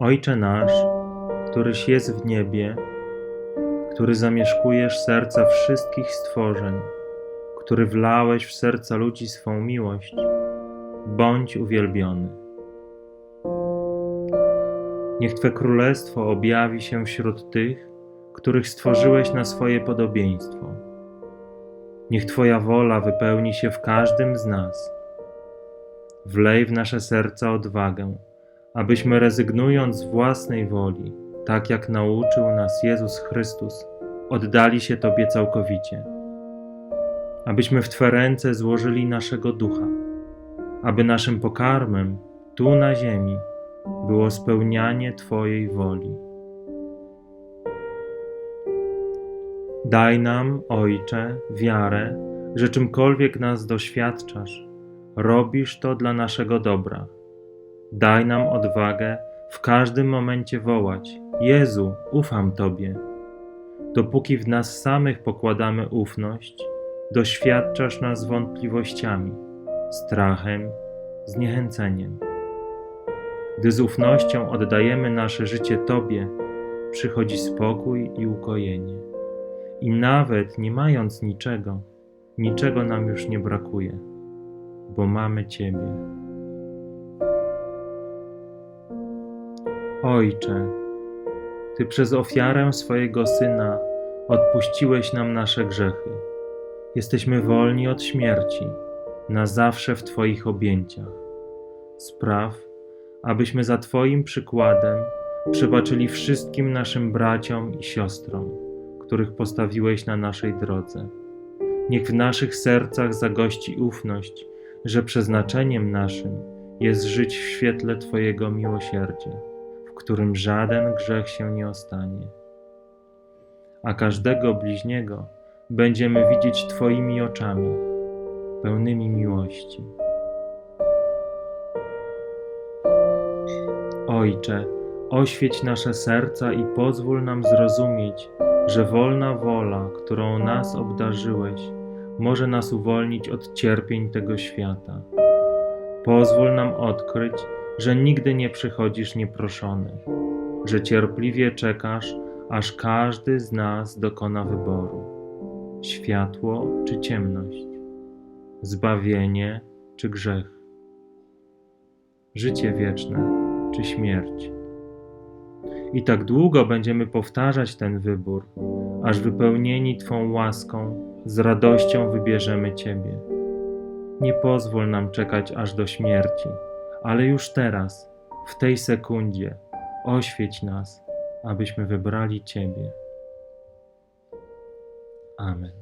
Ojcze nasz, któryś jest w niebie, który zamieszkujesz serca wszystkich stworzeń, który wlałeś w serca ludzi swą miłość, bądź uwielbiony. Niech Twe królestwo objawi się wśród tych, których stworzyłeś na swoje podobieństwo. Niech Twoja wola wypełni się w każdym z nas. Wlej w nasze serca odwagę, abyśmy rezygnując z własnej woli, tak jak nauczył nas Jezus Chrystus, oddali się Tobie całkowicie. Abyśmy w Twe ręce złożyli naszego ducha, aby naszym pokarmem tu na ziemi było spełnianie Twojej woli. Daj nam, Ojcze, wiarę, że czymkolwiek nas doświadczasz, robisz to dla naszego dobra. Daj nam odwagę w każdym momencie wołać: Jezu, ufam Tobie. Dopóki w nas samych pokładamy ufność, doświadczasz nas wątpliwościami, strachem, zniechęceniem. Gdy z ufnością oddajemy nasze życie Tobie, przychodzi spokój i ukojenie. I nawet nie mając niczego, niczego nam już nie brakuje, bo mamy Ciebie. Ojcze, Ty przez ofiarę swojego Syna odpuściłeś nam nasze grzechy. Jesteśmy wolni od śmierci, na zawsze w Twoich objęciach. Spraw, abyśmy za Twoim przykładem przebaczyli wszystkim naszym braciom i siostrom, których postawiłeś na naszej drodze. Niech w naszych sercach zagości ufność, że przeznaczeniem naszym jest żyć w świetle Twojego miłosierdzia, w którym żaden grzech się nie ostanie. A każdego bliźniego będziemy widzieć Twoimi oczami, pełnymi miłości. Ojcze, oświeć nasze serca i pozwól nam zrozumieć, że wolna wola, którą nas obdarzyłeś, może nas uwolnić od cierpień tego świata. Pozwól nam odkryć, że nigdy nie przychodzisz nieproszony, że cierpliwie czekasz, aż każdy z nas dokona wyboru: światło czy ciemność, zbawienie czy grzech, życie wieczne czy śmierć. I tak długo będziemy powtarzać ten wybór, aż wypełnieni Twą łaską z radością wybierzemy Ciebie. Nie pozwól nam czekać aż do śmierci, ale już teraz, w tej sekundzie, oświeć nas, abyśmy wybrali Ciebie. Amen.